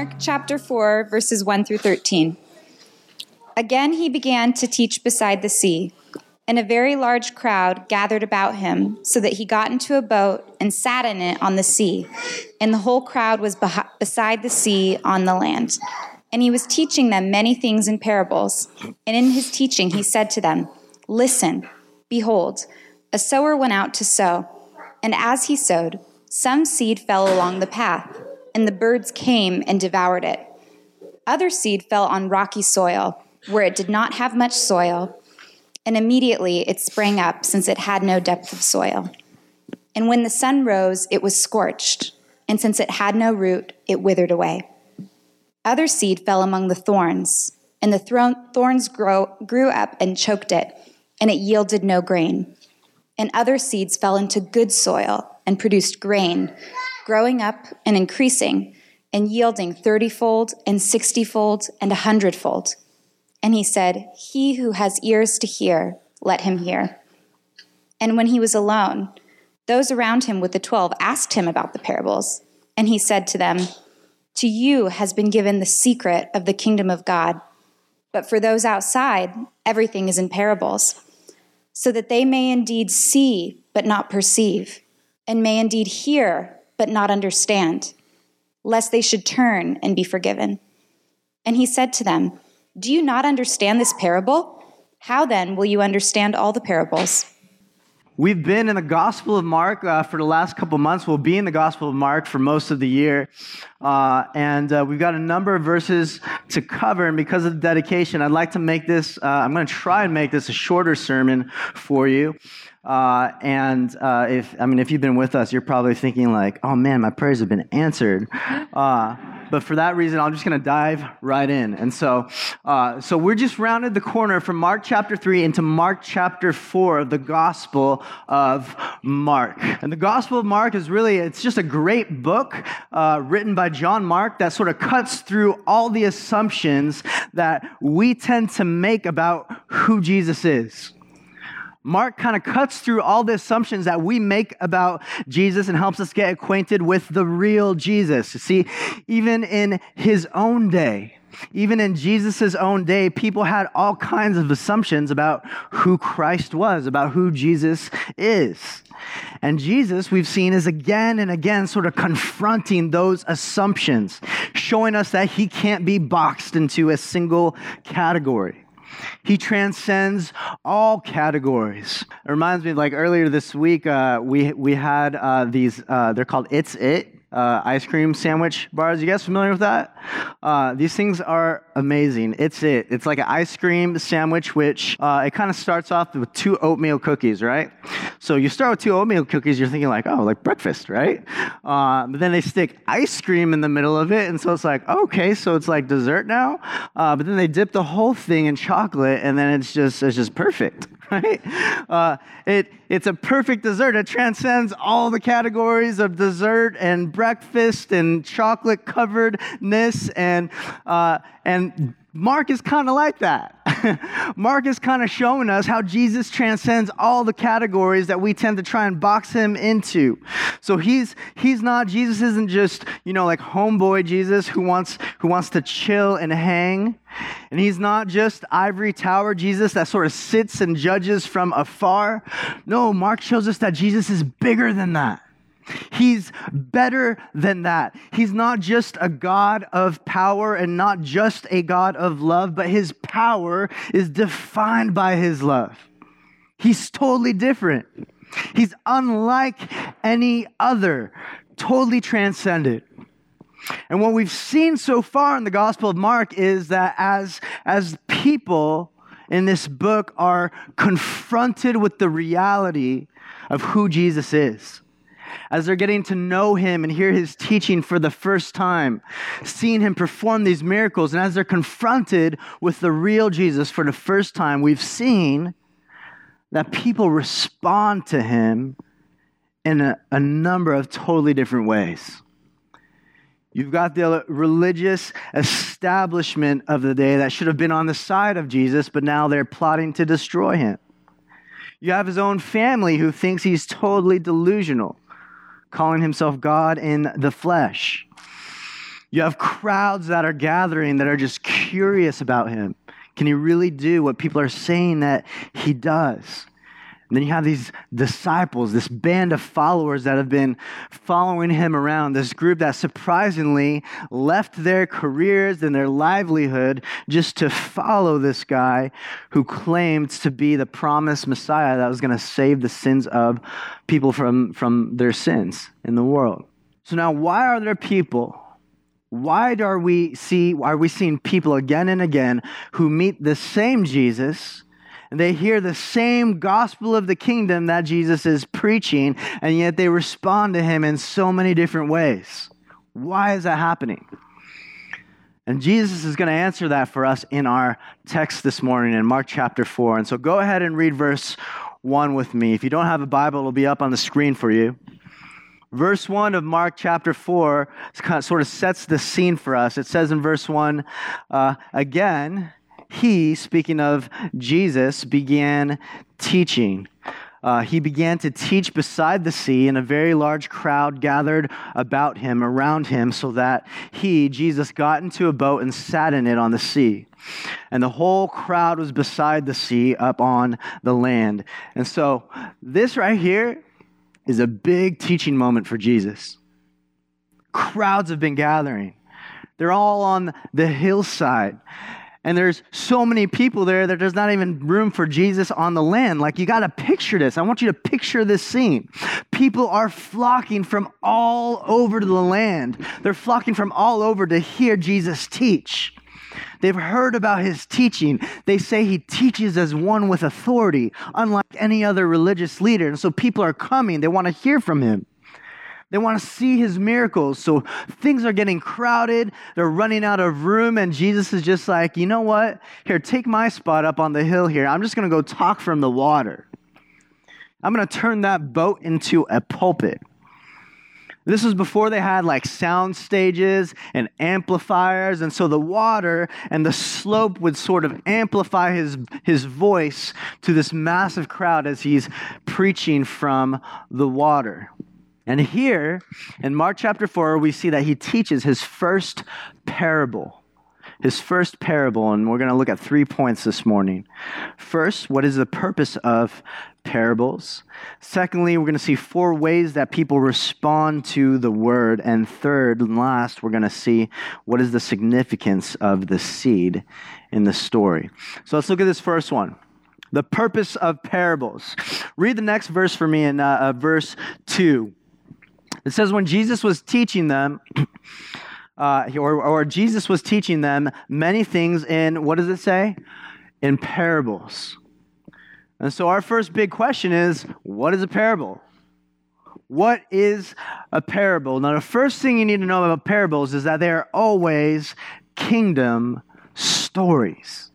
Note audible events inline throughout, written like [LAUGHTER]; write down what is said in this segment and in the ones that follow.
Mark chapter 4, verses 1 through 13. Again, he began to teach beside the sea, and a very large crowd gathered about him, so that he got into a boat and sat in it on the sea, and the whole crowd was beh- beside the sea on the land. And he was teaching them many things in parables. And in his teaching, he said to them, Listen, behold, a sower went out to sow, and as he sowed, some seed fell along the path, and the birds came and devoured it. Other seed fell on rocky soil, where it did not have much soil, and immediately it sprang up, since it had no depth of soil. And when the sun rose, it was scorched, and since it had no root, it withered away. Other seed fell among the thorns, and the thorns grow, grew up and choked it, and it yielded no grain. And other seeds fell into good soil and produced grain, growing up and increasing, and yielding thirtyfold and sixtyfold and a hundredfold. And he said, He who has ears to hear, let him hear. And when he was alone, those around him with the twelve asked him about the parables. And he said to them, To you has been given the secret of the kingdom of God. But for those outside, everything is in parables, so that they may indeed see, but not perceive, and may indeed hear, but not understand, lest they should turn and be forgiven. And he said to them, Do you not understand this parable? How then will you understand all the parables? We've been in the Gospel of Mark uh, for the last couple months. We'll be in the Gospel of Mark for most of the year. Uh, and uh, we've got a number of verses to cover. And because of the dedication, I'd like to make this, uh, I'm going to try and make this a shorter sermon for you. Uh, and uh, if I mean, if you've been with us, you're probably thinking like, "Oh man, my prayers have been answered." Uh, but for that reason, I'm just going to dive right in. And so, uh, so we're just rounded the corner from Mark chapter three into Mark chapter four of the Gospel of Mark. And the Gospel of Mark is really it's just a great book uh, written by John Mark that sort of cuts through all the assumptions that we tend to make about who Jesus is. Mark kind of cuts through all the assumptions that we make about Jesus and helps us get acquainted with the real Jesus. You See, even in his own day, even in Jesus' own day, people had all kinds of assumptions about who Christ was, about who Jesus is. And Jesus, we've seen, is again and again sort of confronting those assumptions, showing us that he can't be boxed into a single category. He transcends all categories. It reminds me, like earlier this week, uh, we, we had uh, these, uh, they're called It's It uh, ice cream sandwich bars. You guys familiar with that? Uh, these things are amazing. It's it. It's like an ice cream sandwich, which uh, it kind of starts off with two oatmeal cookies, right? So you start with two oatmeal cookies, you're thinking like, oh, like breakfast, right? Uh, but then they stick ice cream in the middle of it, and so it's like, okay, so it's like dessert now. Uh, but then they dip the whole thing in chocolate, and then it's just it's just perfect. [LAUGHS] right? Uh, it, it's a perfect dessert. It transcends all the categories of dessert and breakfast and chocolate coveredness. And, uh, and Mark is kind of like that. [LAUGHS] Mark is kind of showing us how Jesus transcends all the categories that we tend to try and box him into. So he's he's not Jesus isn't just, you know, like homeboy Jesus who wants who wants to chill and hang. And he's not just ivory tower Jesus that sort of sits and judges from afar. No, Mark shows us that Jesus is bigger than that. He's better than that. He's not just a God of power and not just a God of love, but his power is defined by his love. He's totally different. He's unlike any other, totally transcendent. And what we've seen so far in the Gospel of Mark is that as, as people in this book are confronted with the reality of who Jesus is, as they're getting to know him and hear his teaching for the first time, seeing him perform these miracles, and as they're confronted with the real Jesus for the first time, we've seen that people respond to him in a, a number of totally different ways. You've got the religious establishment of the day that should have been on the side of Jesus, but now they're plotting to destroy him. You have his own family who thinks he's totally delusional calling himself God in the flesh. You have crowds that are gathering that are just curious about him. Can he really do what people are saying that he does? And then you have these disciples, this band of followers that have been following him around, this group that surprisingly left their careers and their livelihood just to follow this guy who claimed to be the promised Messiah that was going to save the sins of people from, from their sins in the world. So now, why are there people? Why are we see are we seeing people again and again who meet the same Jesus? And they hear the same gospel of the kingdom that Jesus is preaching, and yet they respond to him in so many different ways. Why is that happening? And Jesus is going to answer that for us in our text this morning in Mark chapter 4. And so go ahead and read verse 1 with me. If you don't have a Bible, it'll be up on the screen for you. Verse 1 of Mark chapter 4 kind of, sort of sets the scene for us. It says in verse 1 uh, again, he, speaking of Jesus, began teaching. Uh, he began to teach beside the sea, and a very large crowd gathered about him, around him, so that he, Jesus, got into a boat and sat in it on the sea. And the whole crowd was beside the sea up on the land. And so, this right here is a big teaching moment for Jesus. Crowds have been gathering, they're all on the hillside and there's so many people there that there's not even room for Jesus on the land. Like, you got to picture this. I want you to picture this scene. People are flocking from all over the land, they're flocking from all over to hear Jesus teach. They've heard about his teaching. They say he teaches as one with authority, unlike any other religious leader. And so people are coming, they want to hear from him. They want to see his miracles. So things are getting crowded. They're running out of room. And Jesus is just like, you know what? Here, take my spot up on the hill here. I'm just going to go talk from the water. I'm going to turn that boat into a pulpit. This was before they had like sound stages and amplifiers. And so the water and the slope would sort of amplify his, his voice to this massive crowd as he's preaching from the water. And here in Mark chapter 4, we see that he teaches his first parable. His first parable, and we're going to look at three points this morning. First, what is the purpose of parables? Secondly, we're going to see four ways that people respond to the word. And third and last, we're going to see what is the significance of the seed in the story. So let's look at this first one the purpose of parables. Read the next verse for me in uh, uh, verse 2. It says, when Jesus was teaching them, [CLEARS THROAT] uh, or, or Jesus was teaching them many things in, what does it say? In parables. And so our first big question is what is a parable? What is a parable? Now, the first thing you need to know about parables is that they are always kingdom stories.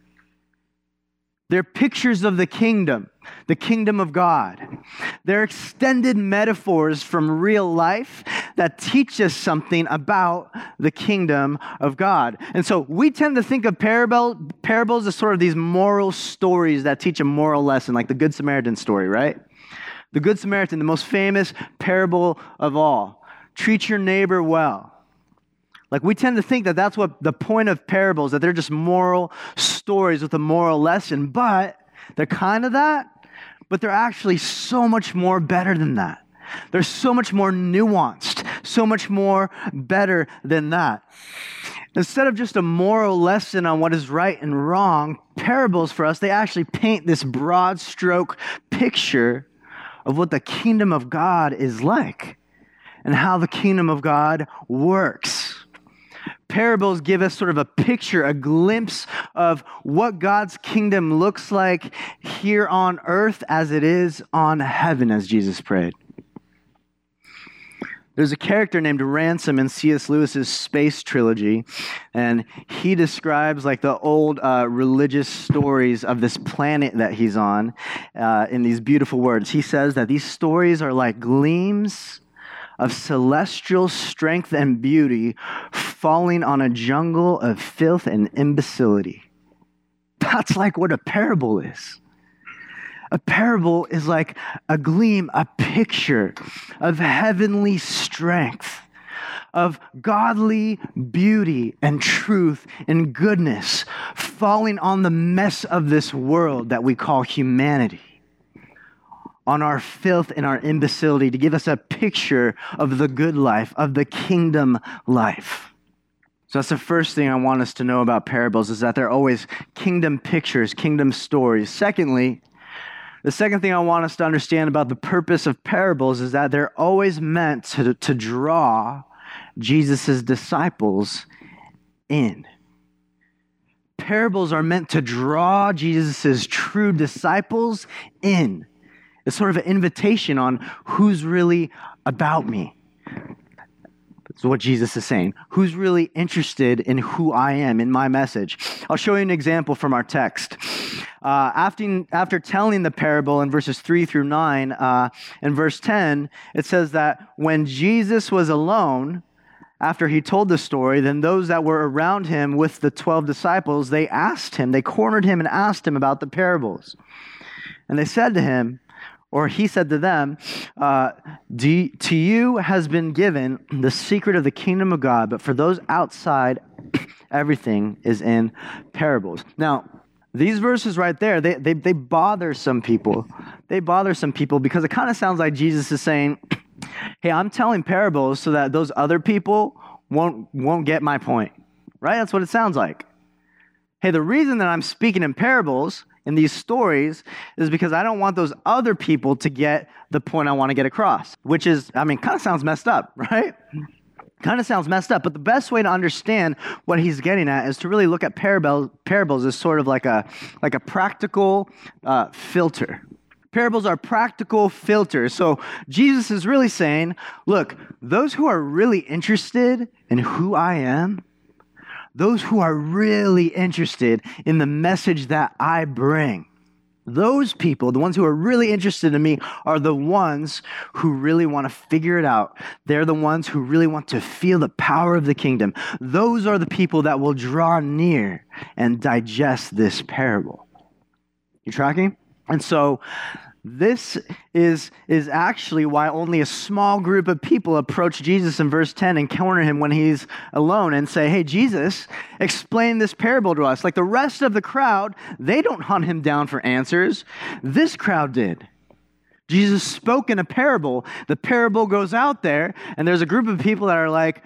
They're pictures of the kingdom, the kingdom of God. They're extended metaphors from real life that teach us something about the kingdom of God. And so we tend to think of parable, parables as sort of these moral stories that teach a moral lesson, like the Good Samaritan story, right? The Good Samaritan, the most famous parable of all. Treat your neighbor well. Like we tend to think that that's what the point of parables, that they're just moral stories with a moral lesson, but they're kind of that, but they're actually so much more better than that. They're so much more nuanced, so much more better than that. Instead of just a moral lesson on what is right and wrong, parables for us, they actually paint this broad stroke picture of what the kingdom of God is like and how the kingdom of God works parables give us sort of a picture, a glimpse of what God's kingdom looks like here on earth as it is on heaven, as Jesus prayed. There's a character named Ransom in C.S. Lewis's Space Trilogy, and he describes like the old uh, religious stories of this planet that he's on uh, in these beautiful words. He says that these stories are like gleams of celestial strength and beauty falling on a jungle of filth and imbecility. That's like what a parable is. A parable is like a gleam, a picture of heavenly strength, of godly beauty and truth and goodness falling on the mess of this world that we call humanity on our filth and our imbecility to give us a picture of the good life, of the kingdom life. So that's the first thing I want us to know about parables is that they're always kingdom pictures, kingdom stories. Secondly, the second thing I want us to understand about the purpose of parables is that they're always meant to, to draw Jesus' disciples in. Parables are meant to draw Jesus' true disciples in. It's sort of an invitation on who's really about me. That's what Jesus is saying. Who's really interested in who I am, in my message? I'll show you an example from our text. Uh, after, after telling the parable in verses 3 through 9, uh, in verse 10, it says that when Jesus was alone, after he told the story, then those that were around him with the 12 disciples, they asked him, they cornered him and asked him about the parables. And they said to him, or he said to them, uh, To you has been given the secret of the kingdom of God, but for those outside, [COUGHS] everything is in parables. Now, these verses right there, they, they, they bother some people. They bother some people because it kind of sounds like Jesus is saying, [COUGHS] Hey, I'm telling parables so that those other people won't, won't get my point. Right? That's what it sounds like. Hey, the reason that I'm speaking in parables in these stories is because I don't want those other people to get the point I want to get across, which is, I mean, kind of sounds messed up, [LAUGHS] right? kind of sounds messed up, but the best way to understand what he's getting at is to really look at parables, parables as sort of like a, like a practical uh, filter. Parables are practical filters. So Jesus is really saying, look, those who are really interested in who I am, those who are really interested in the message that I bring. Those people, the ones who are really interested in me, are the ones who really want to figure it out. They're the ones who really want to feel the power of the kingdom. Those are the people that will draw near and digest this parable. You tracking? And so this is, is actually why only a small group of people approach Jesus in verse 10 and corner him when he's alone and say, Hey, Jesus, explain this parable to us. Like the rest of the crowd, they don't hunt him down for answers. This crowd did. Jesus spoke in a parable. The parable goes out there, and there's a group of people that are like,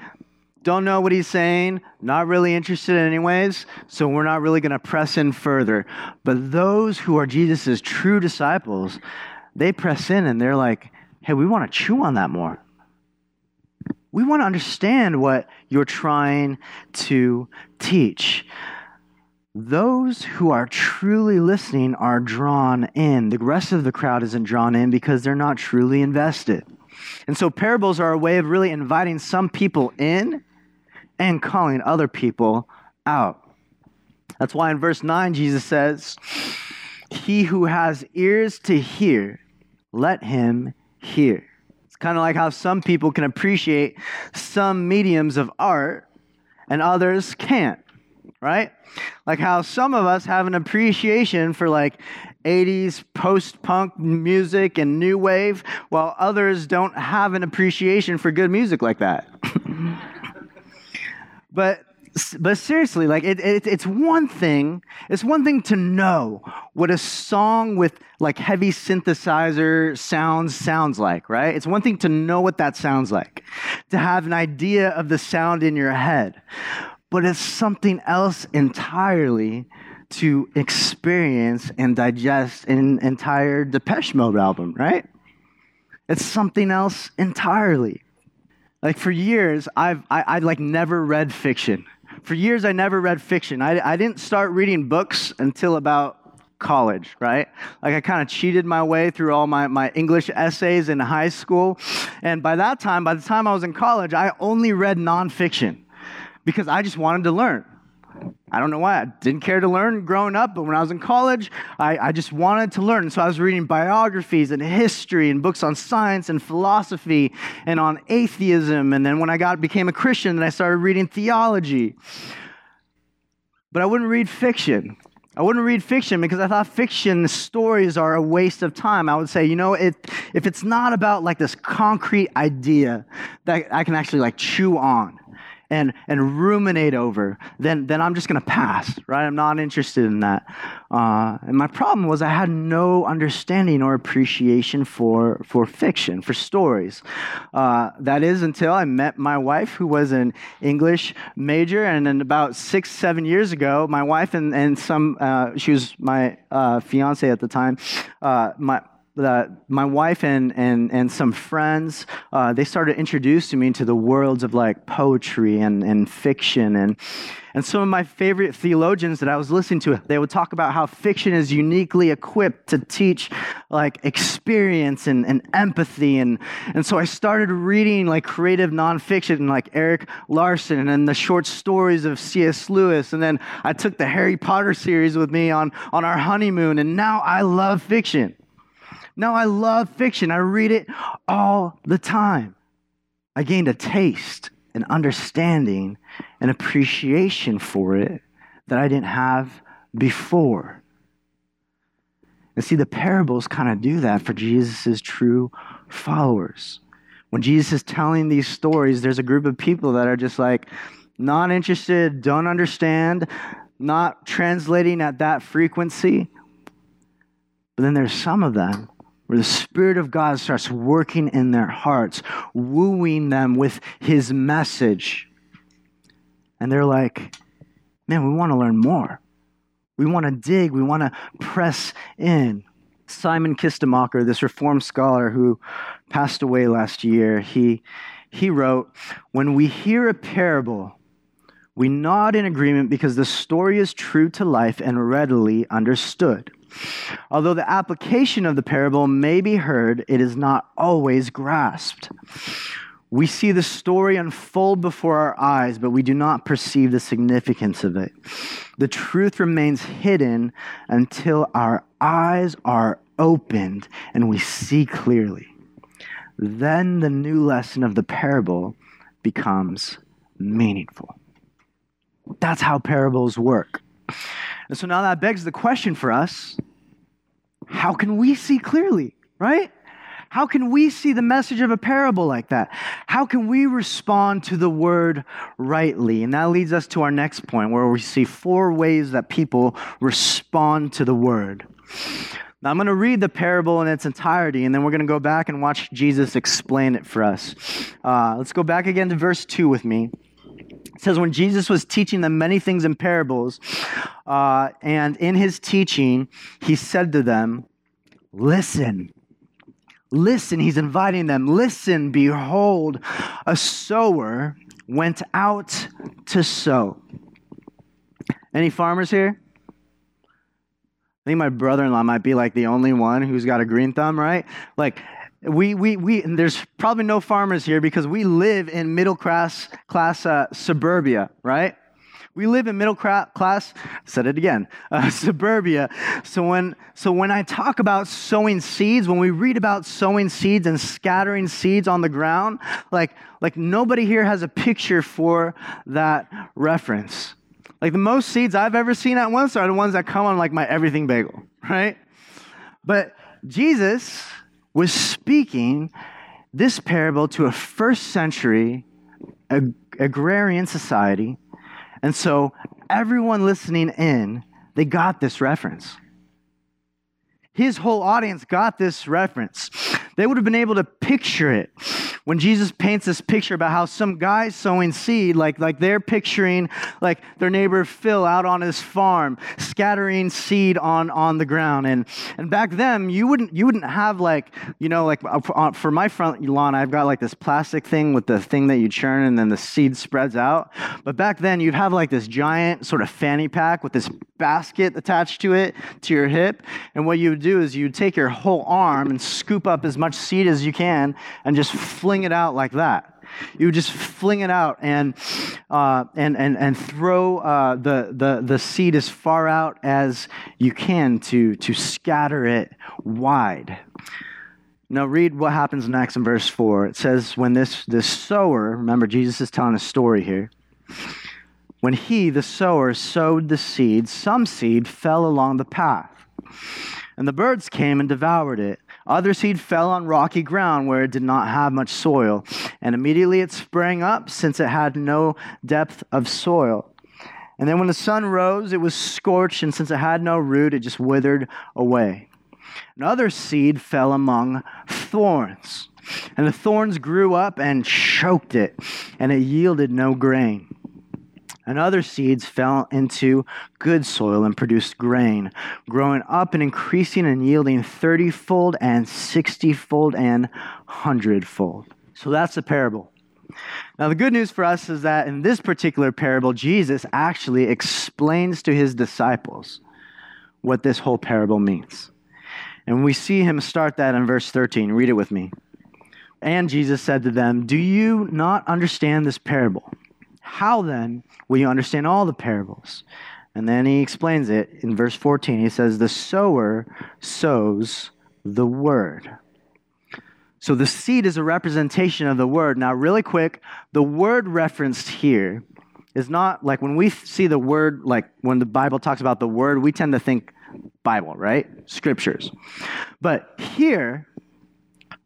don't know what he's saying, not really interested anyways, so we're not really going to press in further. But those who are Jesus' true disciples, they press in and they're like, hey, we want to chew on that more. We want to understand what you're trying to teach. Those who are truly listening are drawn in. The rest of the crowd isn't drawn in because they're not truly invested. And so parables are a way of really inviting some people in and calling other people out. That's why in verse 9, Jesus says, He who has ears to hear, let him hear. It's kind of like how some people can appreciate some mediums of art and others can't, right? Like how some of us have an appreciation for like 80s post punk music and new wave, while others don't have an appreciation for good music like that. But but seriously, like it, it, it's one thing. It's one thing to know what a song with like heavy synthesizer sounds sounds like, right? It's one thing to know what that sounds like, to have an idea of the sound in your head, but it's something else entirely to experience and digest an entire Depeche Mode album, right? It's something else entirely. Like for years, I've I, I like never read fiction. For years, I never read fiction. I, I didn't start reading books until about college, right? Like I kind of cheated my way through all my, my English essays in high school. And by that time, by the time I was in college, I only read nonfiction because I just wanted to learn. I don't know why. I didn't care to learn growing up, but when I was in college, I, I just wanted to learn. So I was reading biographies and history and books on science and philosophy and on atheism. And then when I got became a Christian, then I started reading theology. But I wouldn't read fiction. I wouldn't read fiction because I thought fiction stories are a waste of time. I would say, you know, if, if it's not about like this concrete idea that I can actually like chew on and, and ruminate over, then, then I'm just going to pass, right? I'm not interested in that. Uh, and my problem was I had no understanding or appreciation for, for fiction, for stories. Uh, that is until I met my wife, who was an English major. And then about six, seven years ago, my wife and, and some, uh, she was my uh, fiance at the time, uh, my, that my wife and, and, and some friends, uh, they started introducing me to the worlds of like poetry and, and fiction. And, and some of my favorite theologians that I was listening to, they would talk about how fiction is uniquely equipped to teach like experience and, and empathy. And, and so I started reading like creative nonfiction and like Erik Larson and then the short stories of C.S. Lewis. And then I took the Harry Potter series with me on, on our honeymoon. And now I love fiction. No, I love fiction. I read it all the time. I gained a taste, an understanding, an appreciation for it that I didn't have before. And see, the parables kind of do that for Jesus' true followers. When Jesus is telling these stories, there's a group of people that are just like not interested, don't understand, not translating at that frequency. But then there's some of them where the Spirit of God starts working in their hearts, wooing them with His message. And they're like, man, we want to learn more. We want to dig. We want to press in. Simon Kistemaker, this Reformed scholar who passed away last year, he, he wrote, When we hear a parable, we nod in agreement because the story is true to life and readily understood. Although the application of the parable may be heard, it is not always grasped. We see the story unfold before our eyes, but we do not perceive the significance of it. The truth remains hidden until our eyes are opened and we see clearly. Then the new lesson of the parable becomes meaningful. That's how parables work. And so now that begs the question for us how can we see clearly, right? How can we see the message of a parable like that? How can we respond to the word rightly? And that leads us to our next point where we see four ways that people respond to the word. Now, I'm going to read the parable in its entirety, and then we're going to go back and watch Jesus explain it for us. Uh, let's go back again to verse 2 with me. It says, When Jesus was teaching them many things in parables, uh, and in his teaching, he said to them, Listen. Listen, he's inviting them. Listen, behold, a sower went out to sow. Any farmers here? I think my brother in law might be like the only one who's got a green thumb, right? Like, we, we, we, there's probably no farmers here because we live in middle class, class uh, suburbia, right? We live in middle class, said it again, [LAUGHS] uh, suburbia. So when, so when I talk about sowing seeds, when we read about sowing seeds and scattering seeds on the ground, like, like nobody here has a picture for that reference. Like the most seeds I've ever seen at once are the ones that come on like my everything bagel, [LAUGHS] right? But Jesus, was speaking this parable to a first century ag- agrarian society. And so everyone listening in, they got this reference. His whole audience got this reference. They would have been able to picture it when Jesus paints this picture about how some guy's sowing seed, like, like they're picturing like their neighbor Phil out on his farm, scattering seed on, on the ground. And, and back then, you wouldn't, you wouldn't have like, you know, like uh, for my front lawn, I've got like this plastic thing with the thing that you churn and then the seed spreads out. But back then, you'd have like this giant sort of fanny pack with this basket attached to it to your hip. And what you would do is you'd take your whole arm and scoop up as much seed as you can and just fling fling it out like that. You would just fling it out and, uh, and, and, and throw uh, the, the, the seed as far out as you can to, to scatter it wide. Now, read what happens next in verse 4. It says, When this, this sower, remember, Jesus is telling a story here. When he, the sower, sowed the seed, some seed fell along the path, and the birds came and devoured it. Other seed fell on rocky ground where it did not have much soil, and immediately it sprang up since it had no depth of soil. And then when the sun rose, it was scorched, and since it had no root, it just withered away. Another seed fell among thorns, and the thorns grew up and choked it, and it yielded no grain and other seeds fell into good soil and produced grain, growing up and increasing and yielding thirtyfold and sixtyfold and hundredfold. So that's the parable. Now, the good news for us is that in this particular parable, Jesus actually explains to his disciples what this whole parable means. And we see him start that in verse 13. Read it with me. And Jesus said to them, Do you not understand this parable? How then will you understand all the parables? And then he explains it in verse 14. He says, The sower sows the word. So the seed is a representation of the word. Now, really quick, the word referenced here is not like when we see the word, like when the Bible talks about the word, we tend to think Bible, right? Scriptures. But here,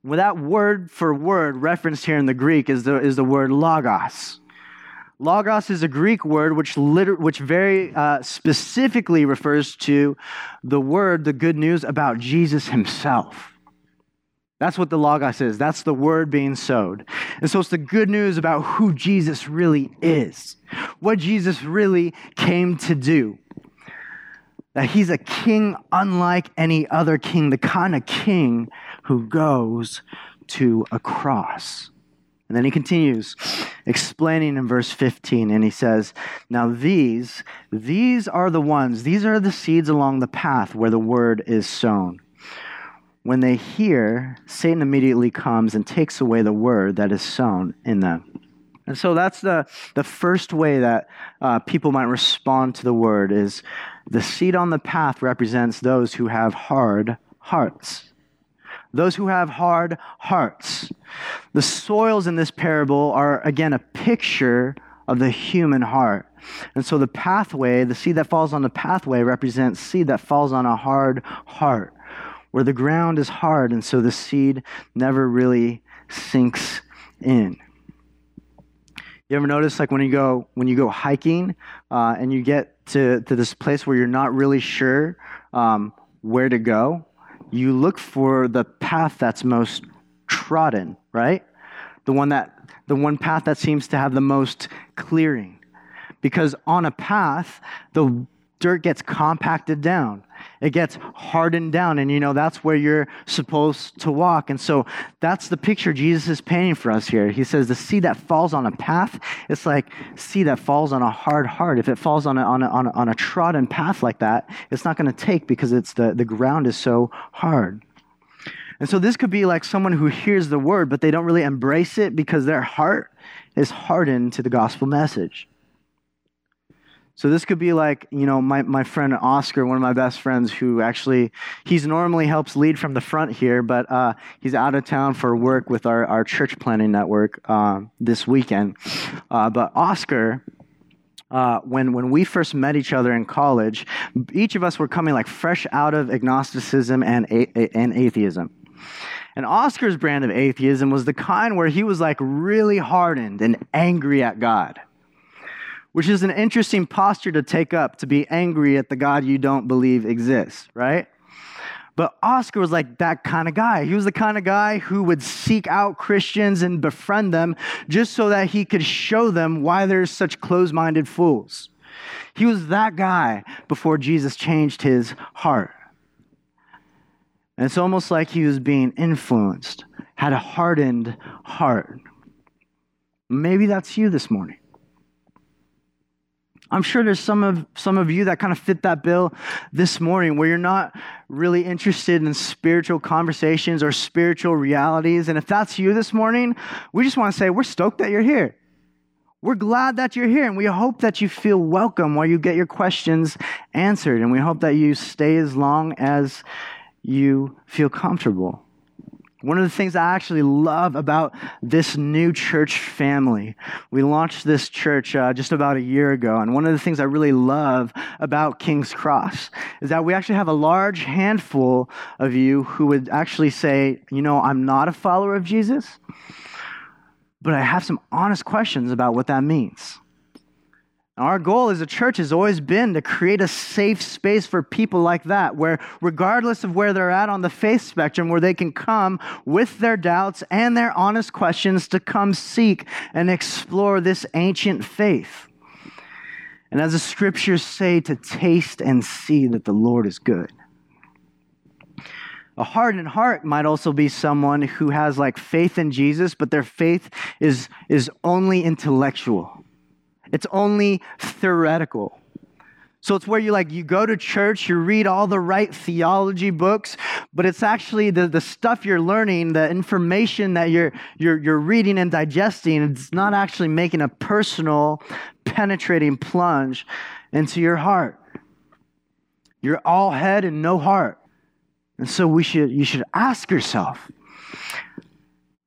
with that word for word referenced here in the Greek is the, is the word logos. Logos is a Greek word which, liter- which very uh, specifically refers to the word, the good news about Jesus himself. That's what the Logos is. That's the word being sowed. And so it's the good news about who Jesus really is, what Jesus really came to do. That he's a king unlike any other king, the kind of king who goes to a cross. And then he continues explaining in verse 15, and he says, Now these, these are the ones, these are the seeds along the path where the word is sown. When they hear, Satan immediately comes and takes away the word that is sown in them. And so that's the, the first way that uh, people might respond to the word is the seed on the path represents those who have hard hearts those who have hard hearts. The soils in this parable are, again, a picture of the human heart. And so the pathway, the seed that falls on the pathway, represents seed that falls on a hard heart, where the ground is hard, and so the seed never really sinks in. You ever notice, like when you go when you go hiking uh, and you get to, to this place where you're not really sure um, where to go, you look for the path that's most trodden, right? The one that the one path that seems to have the most clearing. Because on a path, the dirt gets compacted down. It gets hardened down. And you know, that's where you're supposed to walk. And so that's the picture Jesus is painting for us here. He says the seed that falls on a path, it's like seed that falls on a hard heart. If it falls on a, on a, on a, on a trodden path like that, it's not going to take because it's the, the ground is so hard. And so this could be like someone who hears the word, but they don't really embrace it because their heart is hardened to the gospel message. So this could be like, you know, my, my friend Oscar, one of my best friends, who actually, he's normally helps lead from the front here, but uh, he's out of town for work with our, our church planning network uh, this weekend. Uh, but Oscar, uh, when, when we first met each other in college, each of us were coming like fresh out of agnosticism and, a- and atheism. And Oscar's brand of atheism was the kind where he was like really hardened and angry at God which is an interesting posture to take up to be angry at the God you don't believe exists, right? But Oscar was like that kind of guy. He was the kind of guy who would seek out Christians and befriend them just so that he could show them why they're such closed minded fools. He was that guy before Jesus changed his heart. And it's almost like he was being influenced, had a hardened heart. Maybe that's you this morning. I'm sure there's some of some of you that kind of fit that bill this morning where you're not really interested in spiritual conversations or spiritual realities. And if that's you this morning, we just want to say we're stoked that you're here. We're glad that you're here and we hope that you feel welcome while you get your questions answered. And we hope that you stay as long as you feel comfortable. One of the things I actually love about this new church family, we launched this church uh, just about a year ago, and one of the things I really love about King's Cross is that we actually have a large handful of you who would actually say, you know, I'm not a follower of Jesus, but I have some honest questions about what that means. Our goal as a church has always been to create a safe space for people like that, where regardless of where they're at on the faith spectrum, where they can come with their doubts and their honest questions to come seek and explore this ancient faith. And as the scriptures say, to taste and see that the Lord is good. A hardened heart might also be someone who has like faith in Jesus, but their faith is, is only intellectual it's only theoretical. So it's where you like you go to church, you read all the right theology books, but it's actually the, the stuff you're learning, the information that you're, you're you're reading and digesting, it's not actually making a personal, penetrating plunge into your heart. You're all head and no heart. And so we should you should ask yourself,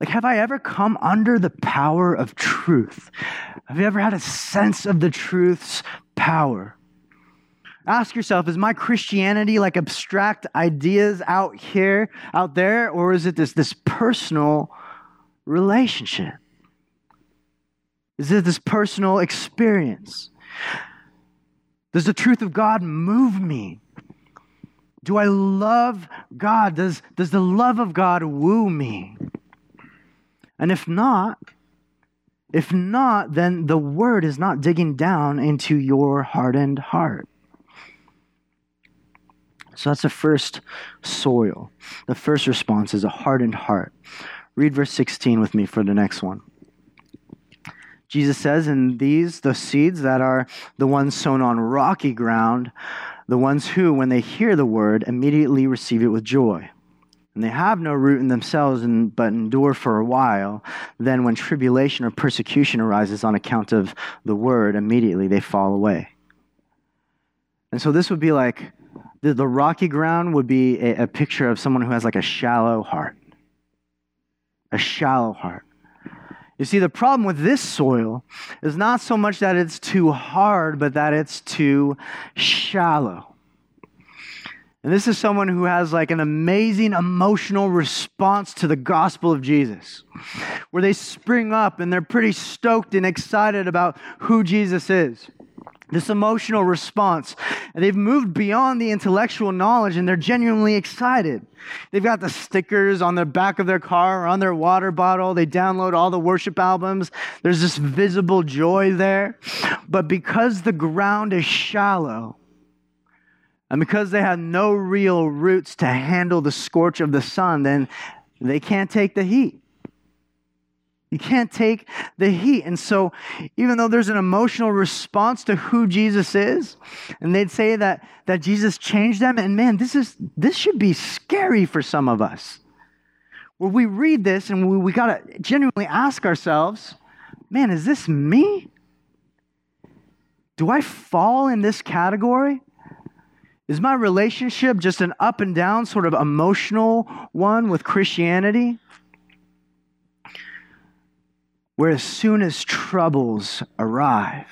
like, have I ever come under the power of truth? Have you ever had a sense of the truth's power? Ask yourself, is my Christianity like abstract ideas out here, out there, or is it this, this personal relationship? Is it this personal experience? Does the truth of God move me? Do I love God? Does, does the love of God woo me? And if not, if not, then the word is not digging down into your hardened heart. So that's the first soil. The first response is a hardened heart. Read verse 16 with me for the next one. Jesus says, And these, the seeds that are the ones sown on rocky ground, the ones who, when they hear the word, immediately receive it with joy and they have no root in themselves and, but endure for a while, then when tribulation or persecution arises on account of the word, immediately they fall away. And so this would be like the, the rocky ground would be a, a picture of someone who has like a shallow heart. A shallow heart. You see, the problem with this soil is not so much that it's too hard, but that it's too shallow. And this is someone who has like an amazing emotional response to the gospel of Jesus, where they spring up and they're pretty stoked and excited about who Jesus is. This emotional response. And they've moved beyond the intellectual knowledge and they're genuinely excited. They've got the stickers on the back of their car or on their water bottle. They download all the worship albums. There's this visible joy there. But because the ground is shallow, and because they have no real roots to handle the scorch of the sun, then they can't take the heat. You can't take the heat. And so, even though there's an emotional response to who Jesus is, and they'd say that, that Jesus changed them, and man, this, is, this should be scary for some of us. Where we read this and we, we got to genuinely ask ourselves, man, is this me? Do I fall in this category? Is my relationship just an up and down sort of emotional one with Christianity? Where as soon as troubles arrive,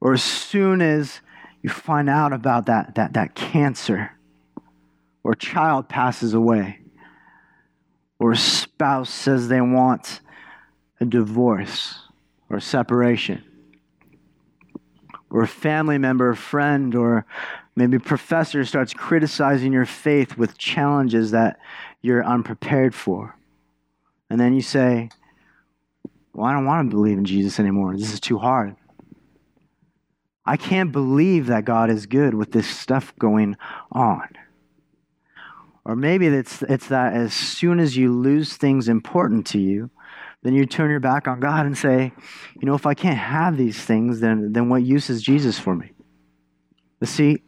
or as soon as you find out about that, that, that cancer, or a child passes away, or a spouse says they want a divorce or separation, or a family member, a friend, or maybe professor starts criticizing your faith with challenges that you're unprepared for. And then you say, Well, I don't want to believe in Jesus anymore. This is too hard. I can't believe that God is good with this stuff going on. Or maybe it's, it's that as soon as you lose things important to you, then you turn your back on God and say, you know, if I can't have these things, then, then what use is Jesus for me? But see,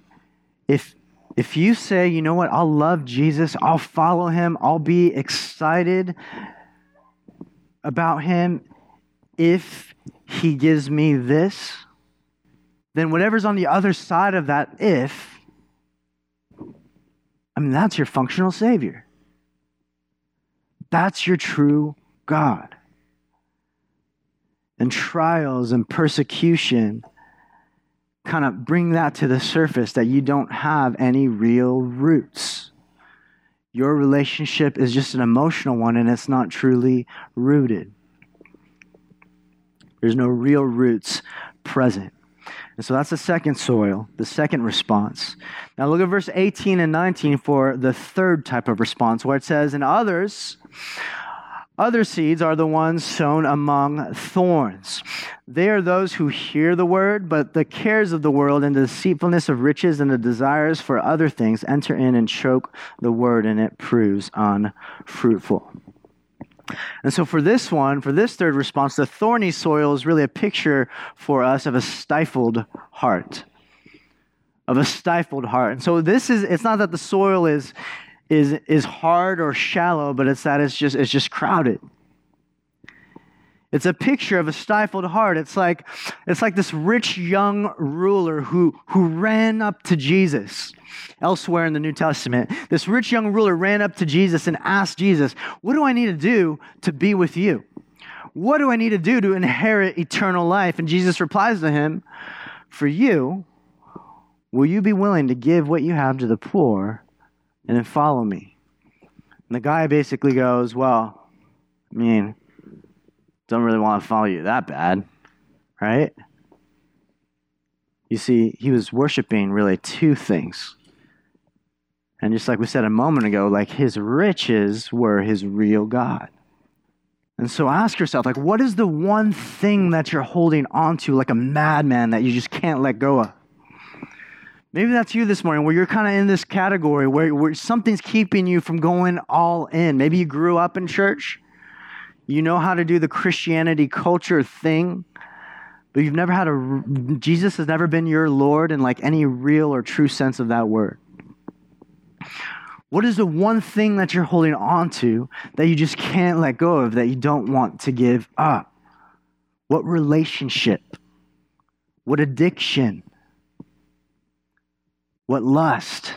if, if you say, you know what, I'll love Jesus, I'll follow him, I'll be excited about him if he gives me this, then whatever's on the other side of that if, I mean, that's your functional Savior. That's your true God. And trials and persecution kind of bring that to the surface that you don't have any real roots. Your relationship is just an emotional one and it's not truly rooted. There's no real roots present. And so that's the second soil, the second response. Now look at verse 18 and 19 for the third type of response, where it says, And others, other seeds are the ones sown among thorns. They are those who hear the word, but the cares of the world and the deceitfulness of riches and the desires for other things enter in and choke the word, and it proves unfruitful. And so, for this one, for this third response, the thorny soil is really a picture for us of a stifled heart. Of a stifled heart. And so, this is, it's not that the soil is, is, is hard or shallow, but it's that it's just, it's just crowded. It's a picture of a stifled heart. It's like, it's like this rich young ruler who, who ran up to Jesus. Elsewhere in the New Testament, this rich young ruler ran up to Jesus and asked Jesus, What do I need to do to be with you? What do I need to do to inherit eternal life? And Jesus replies to him, For you, will you be willing to give what you have to the poor and then follow me? And the guy basically goes, Well, I mean, don't really want to follow you that bad, right? You see, he was worshiping really two things. And just like we said a moment ago, like his riches were his real God. And so ask yourself, like, what is the one thing that you're holding onto like a madman that you just can't let go of? Maybe that's you this morning, where you're kind of in this category where, where something's keeping you from going all in. Maybe you grew up in church you know how to do the Christianity culture thing, but you've never had a, Jesus has never been your Lord in like any real or true sense of that word. What is the one thing that you're holding on to that you just can't let go of, that you don't want to give up? What relationship? What addiction? What lust?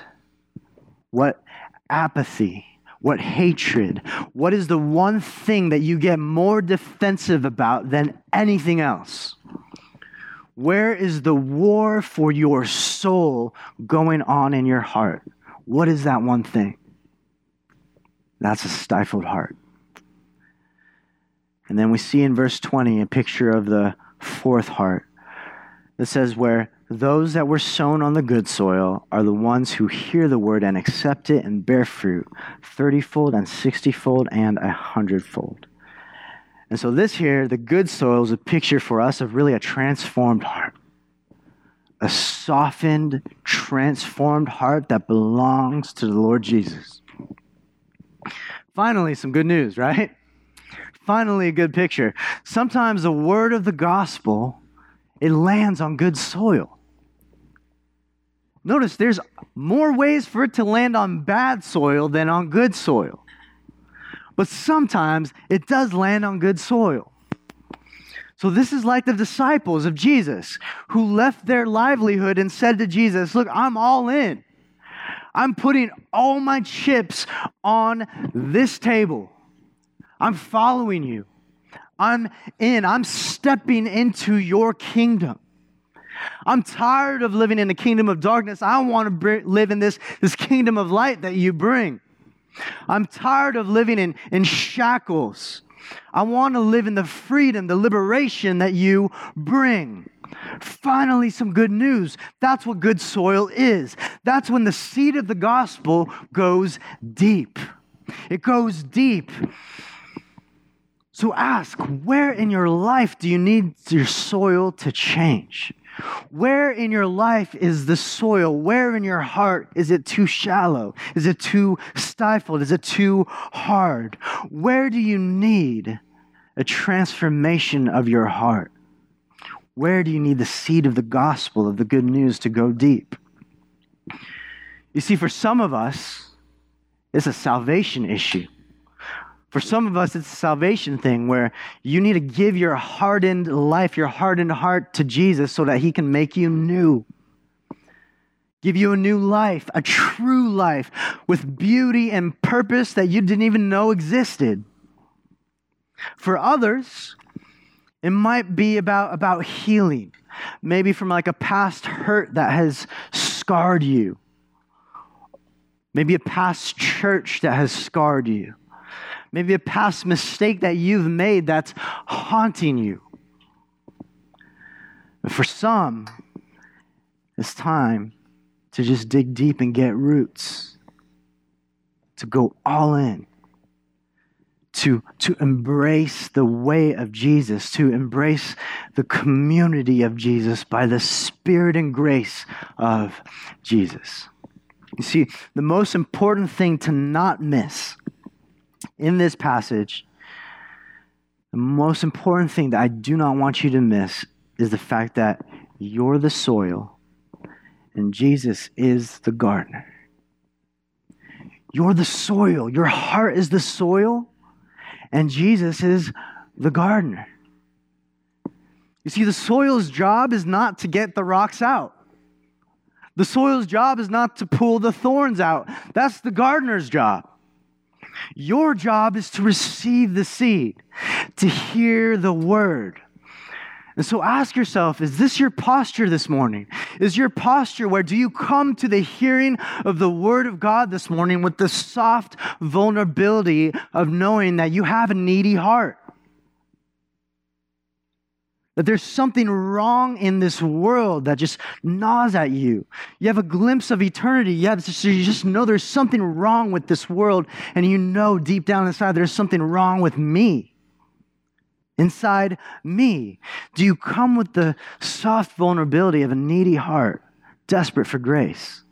What apathy? What hatred? What is the one thing that you get more defensive about than anything else? Where is the war for your soul going on in your heart? What is that one thing? That's a stifled heart. And then we see in verse 20 a picture of the fourth heart that says, Where those that were sown on the good soil are the ones who hear the word and accept it and bear fruit, thirtyfold and sixtyfold and a hundredfold. And so, this here, the good soil, is a picture for us of really a transformed heart. A softened, transformed heart that belongs to the Lord Jesus. Finally, some good news, right? Finally, a good picture. Sometimes the word of the gospel it lands on good soil. Notice there's more ways for it to land on bad soil than on good soil. But sometimes it does land on good soil. So, this is like the disciples of Jesus who left their livelihood and said to Jesus, Look, I'm all in. I'm putting all my chips on this table. I'm following you. I'm in. I'm stepping into your kingdom. I'm tired of living in the kingdom of darkness. I want to br- live in this, this kingdom of light that you bring. I'm tired of living in, in shackles. I want to live in the freedom, the liberation that you bring. Finally, some good news. That's what good soil is. That's when the seed of the gospel goes deep. It goes deep. So ask, where in your life do you need your soil to change? Where in your life is the soil? Where in your heart is it too shallow? Is it too stifled? Is it too hard? Where do you need a transformation of your heart? Where do you need the seed of the gospel, of the good news, to go deep? You see, for some of us, it's a salvation issue. For some of us, it's a salvation thing where you need to give your hardened life, your hardened heart to Jesus so that he can make you new. give you a new life, a true life with beauty and purpose that you didn't even know existed. For others, it might be about, about healing, maybe from like a past hurt that has scarred you, maybe a past church that has scarred you, maybe a past mistake that you've made that's haunting you. But for some, it's time to just dig deep and get roots, to go all in, to, to embrace the way of Jesus, to embrace the community of Jesus by the spirit and grace of Jesus. You see, the most important thing to not miss in this passage, the most important thing that I do not want you to miss is the fact that you're the soil and Jesus is the gardener. You're the soil. Your heart is the soil, and Jesus is the gardener. You see, the soil's job is not to get the rocks out. The soil's job is not to pull the thorns out. That's the gardener's job. Your job is to receive the seed, to hear the word. And so ask yourself is this your posture this morning? Is your posture where do you come to the hearing of the Word of God this morning with the soft vulnerability of knowing that you have a needy heart? That there's something wrong in this world that just gnaws at you. You have a glimpse of eternity. You, have, so you just know there's something wrong with this world, and you know deep down inside there's something wrong with me inside me? Do you come with the soft vulnerability of a needy heart, desperate for grace?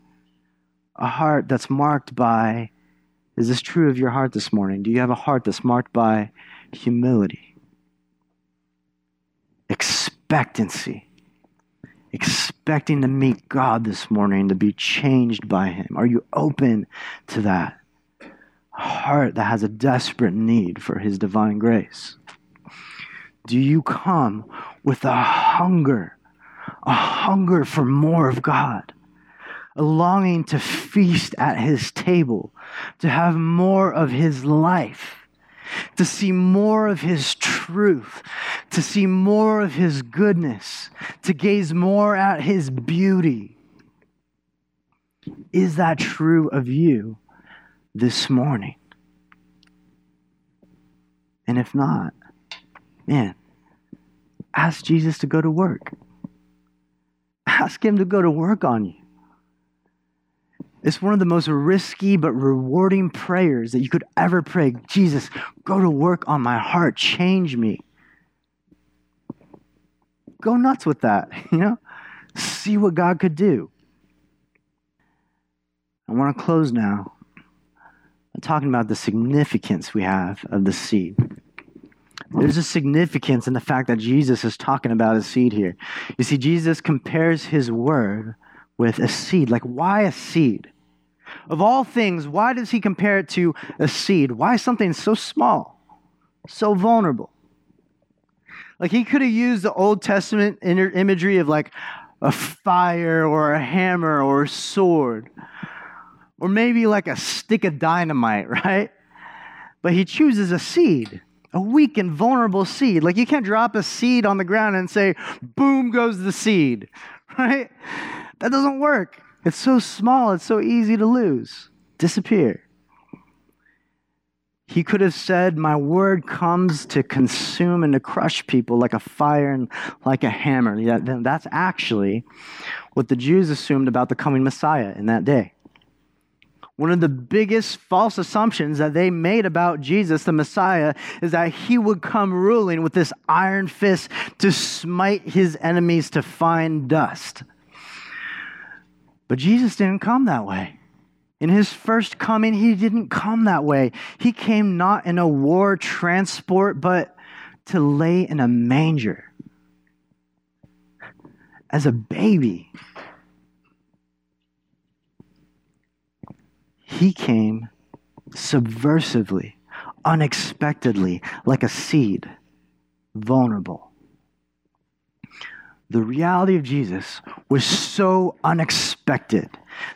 A heart that's marked by, is this true of your heart this morning? Do you have a heart that's marked by humility, expectancy? Expecting to meet God this morning, to be changed by Him. Are you open to that? A heart that has a desperate need for His divine grace do you come with a hunger, a hunger for more of God, a longing to feast at His table, to have more of His life? To see more of his truth, to see more of his goodness, to gaze more at his beauty. Is that true of you this morning? And if not, man, ask Jesus to go to work. Ask Him to go to work on you. It's one of the most risky but rewarding prayers that you could ever pray. Jesus, go to work on my heart, change me. Go nuts with that, [LAUGHS] you know? See what God could do. I want to close now. I'm talking about the significance we have of the seed. There's a significance in the fact that Jesus is talking about a seed here. You see, Jesus compares his word with a seed. Like, why a seed? Of all things, why does he compare it to a seed? Why something so small, so vulnerable? Like, he could have used the Old Testament imagery of like a fire or a hammer or a sword, or maybe like a stick of dynamite, [LAUGHS] right? But he chooses a seed a weak and vulnerable seed. Like you can't drop a seed on the ground and say, boom goes the seed, [LAUGHS] right? That doesn't work. It's so small, it's so easy to lose, disappear. He could have said, My word comes to consume and to crush people like a fire and like a hammer. Yeah, that's actually what the Jews assumed about the coming Messiah in that day. One of the biggest false assumptions that they made about Jesus, the Messiah, is that he would come ruling with this iron fist to smite his enemies to fine dust. But Jesus didn't come that way. In his first coming, he didn't come that way. He came not in a war transport, but to lay in a manger as a baby. He came subversively, unexpectedly, like a seed, vulnerable. The reality of Jesus was so unexpected.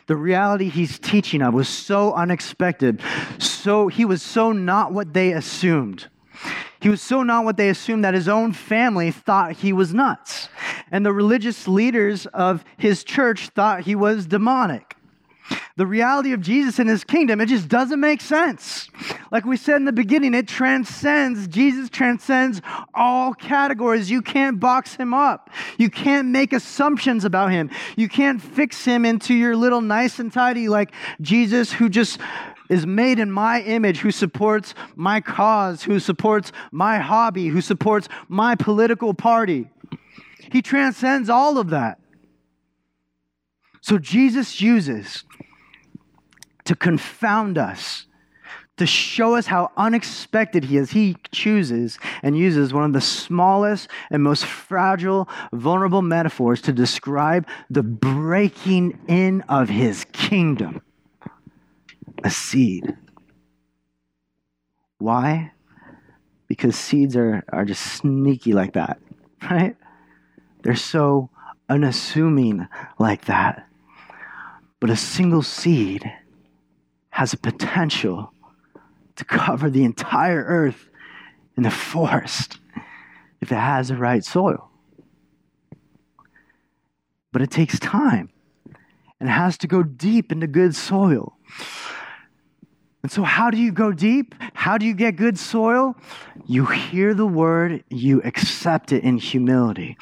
The reality he's teaching of was so unexpected. So he was so not what they assumed. He was so not what they assumed that his own family thought he was nuts. And the religious leaders of his church thought he was demonic. The reality of Jesus and his kingdom, it just doesn't make sense. Like we said in the beginning, it transcends, Jesus transcends all categories. You can't box him up. You can't make assumptions about him. You can't fix him into your little nice and tidy, like Jesus, who just is made in my image, who supports my cause, who supports my hobby, who supports my political party. He transcends all of that. So Jesus uses to confound us, to show us how unexpected He is. He chooses and uses one of the smallest and most fragile, vulnerable metaphors to describe the breaking in of His kingdom a seed. Why? Because seeds are, are just sneaky like that, [LAUGHS] right? They're so unassuming like that. But a single seed has a potential to cover the entire earth in the forest if it has the right soil. But it takes time and has to go deep into good soil. And so, how do you go deep? How do you get good soil? You hear the word, you accept it in humility.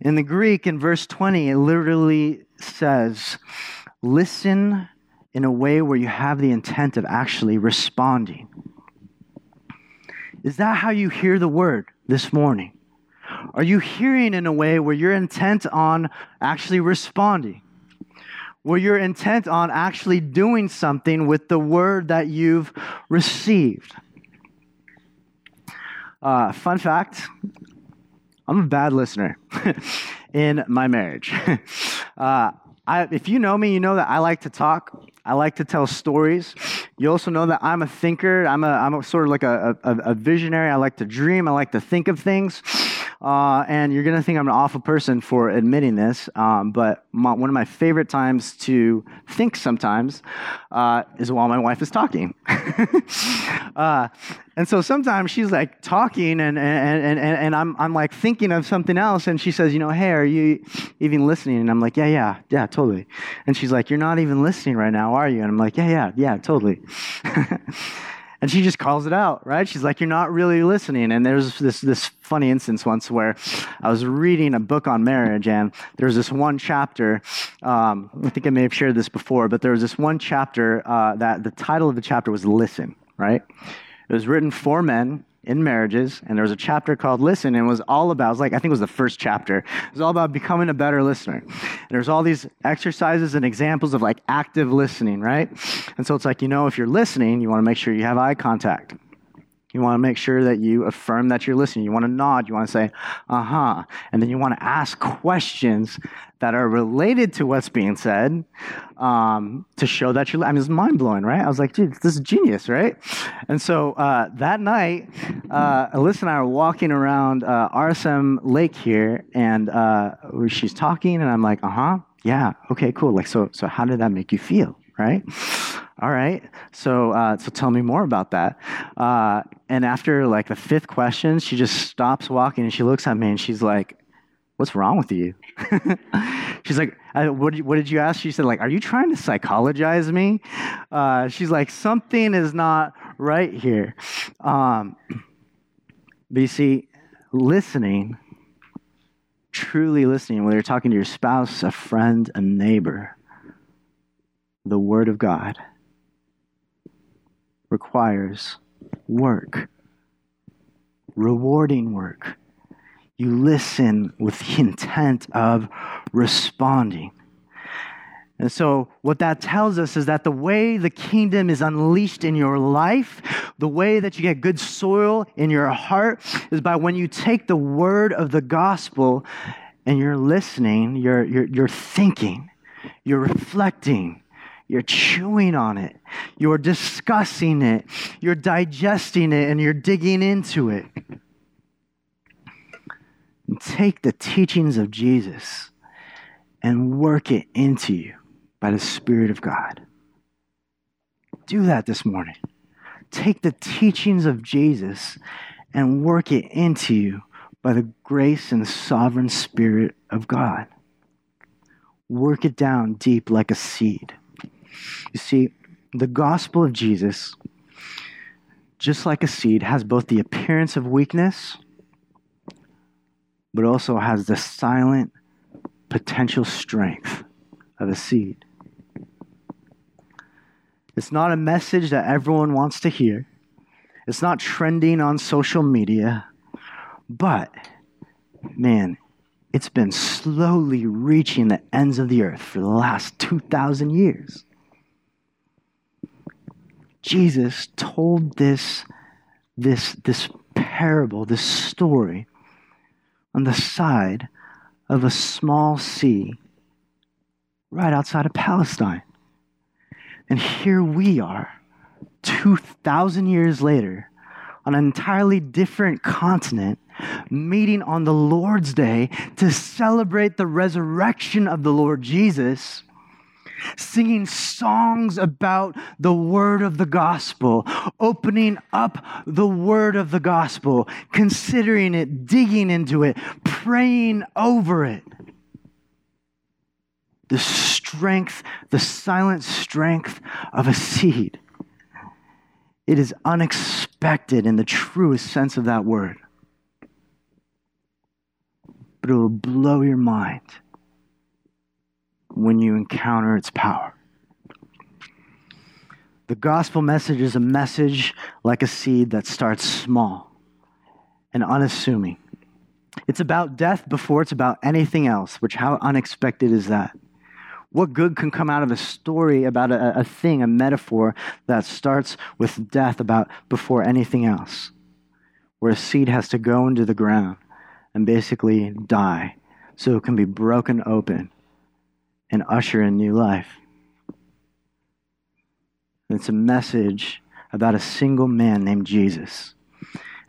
In the Greek, in verse 20, it literally says, Listen in a way where you have the intent of actually responding. Is that how you hear the word this morning? Are you hearing in a way where you're intent on actually responding? Where you're intent on actually doing something with the word that you've received? Uh, fun fact I'm a bad listener [LAUGHS] in my marriage. [LAUGHS] Uh, I, if you know me, you know that I like to talk. I like to tell stories. You also know that I'm a thinker. I'm a, I'm a sort of like a, a, a visionary. I like to dream. I like to think of things. Uh, and you're going to think I'm an awful person for admitting this, um, but my, one of my favorite times to think sometimes uh, is while my wife is talking. [LAUGHS] uh, and so sometimes she's like talking, and, and, and, and, and I'm, I'm like thinking of something else, and she says, You know, hey, are you even listening? And I'm like, Yeah, yeah, yeah, totally. And she's like, You're not even listening right now, are you? And I'm like, Yeah, yeah, yeah, totally. [LAUGHS] And she just calls it out, right? She's like, You're not really listening. And there's this, this funny instance once where I was reading a book on marriage, and there was this one chapter. Um, I think I may have shared this before, but there was this one chapter uh, that the title of the chapter was Listen, right? It was written for men in marriages, and there was a chapter called Listen, and it was all about, it was like, I think it was the first chapter. It was all about becoming a better listener. And there's all these exercises and examples of like active listening, right? And so it's like, you know, if you're listening, you want to make sure you have eye contact. You want to make sure that you affirm that you're listening. You want to nod. You want to say, uh huh. And then you want to ask questions that are related to what's being said um, to show that you're, I mean, it's mind blowing, right? I was like, dude, this is genius, right? And so uh, that night, uh, Alyssa and I were walking around uh, RSM Lake here, and uh, she's talking, and I'm like, uh huh, yeah, okay, cool. Like, so, so how did that make you feel, right? All right. So, uh, so tell me more about that. Uh, and after like the fifth question, she just stops walking and she looks at me and she's like, "What's wrong with you?" [LAUGHS] she's like, what, did, "What did you ask?" She said, "Like, are you trying to psychologize me?" Uh, she's like, "Something is not right here." Um, but you see, listening, truly listening, whether you're talking to your spouse, a friend, a neighbor, the Word of God requires work, rewarding work. You listen with the intent of responding. And so, what that tells us is that the way the kingdom is unleashed in your life, the way that you get good soil in your heart, is by when you take the word of the gospel and you're listening, you're, you're, you're thinking, you're reflecting, you're chewing on it. You're discussing it. You're digesting it and you're digging into it. take the teachings of Jesus and work it into you by the Spirit of God. Do that this morning. Take the teachings of Jesus and work it into you by the grace and the sovereign Spirit of God. Work it down deep like a seed. You see, the gospel of Jesus, just like a seed, has both the appearance of weakness, but also has the silent potential strength of a seed. It's not a message that everyone wants to hear. It's not trending on social media. But, man, it's been slowly reaching the ends of the earth for the last 2,000 years. Jesus told this, this, this parable, this story, on the side of a small sea right outside of Palestine. And here we are, 2,000 years later, on an entirely different continent, meeting on the Lord's Day to celebrate the resurrection of the Lord Jesus, singing songs about the word of the gospel, opening up the word of the gospel, considering it, digging into it, praying over it. The strength, the silent strength of a seed. It is unexpected in the truest sense of that word but it will blow your mind when you encounter its power. The gospel message is a message like a seed that starts small and unassuming. It's about death before it's about anything else, which, how unexpected is that? What good can come out of a story about a, a thing, a metaphor that starts with death about before anything else? Where a seed has to go into the ground and basically die so it can be broken open and usher in new life. And It's a message about a single man named Jesus.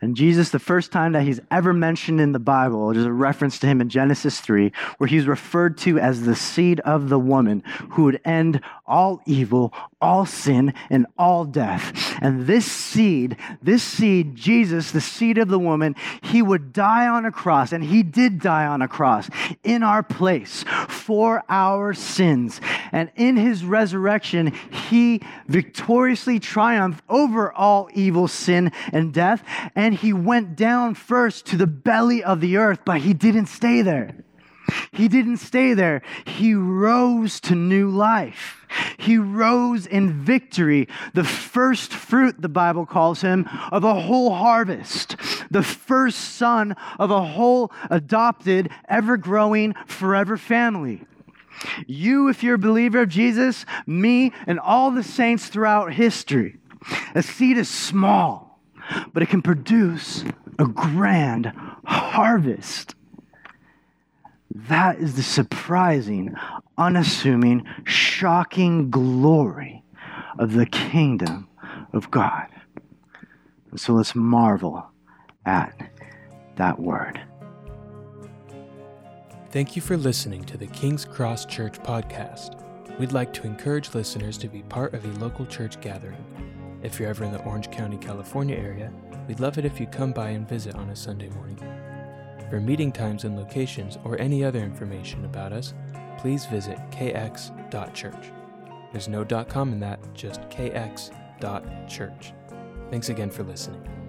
And Jesus, the first time that he's ever mentioned in the Bible, there's a reference to him in Genesis 3, where he's referred to as the seed of the woman who would end all evil, all sin, and all death. And this seed, this seed, Jesus, the seed of the woman, he would die on a cross, and he did die on a cross in our place for our sins. And in his resurrection, he victoriously triumphed over all evil, sin, and death. And he went down first to the belly of the earth, but he didn't stay there. He didn't stay there. He rose to new life. He rose in victory, the first fruit, the Bible calls him, of a whole harvest, the first son of a whole adopted, ever growing, forever family. You, if you're a believer of Jesus, me, and all the saints throughout history. A seed is small but it can produce a grand harvest. That is the surprising, unassuming, shocking glory of the kingdom of God. And so let's marvel at that word. Thank you for listening to the King's Cross Church podcast. We'd like to encourage listeners to be part of a local church gathering. If you're ever in the Orange County, California area, we'd love it if you come by and visit on a Sunday morning. For meeting times and locations or any other information about us, please visit kx.church. There's no .com in that, just kx.church. Thanks again for listening.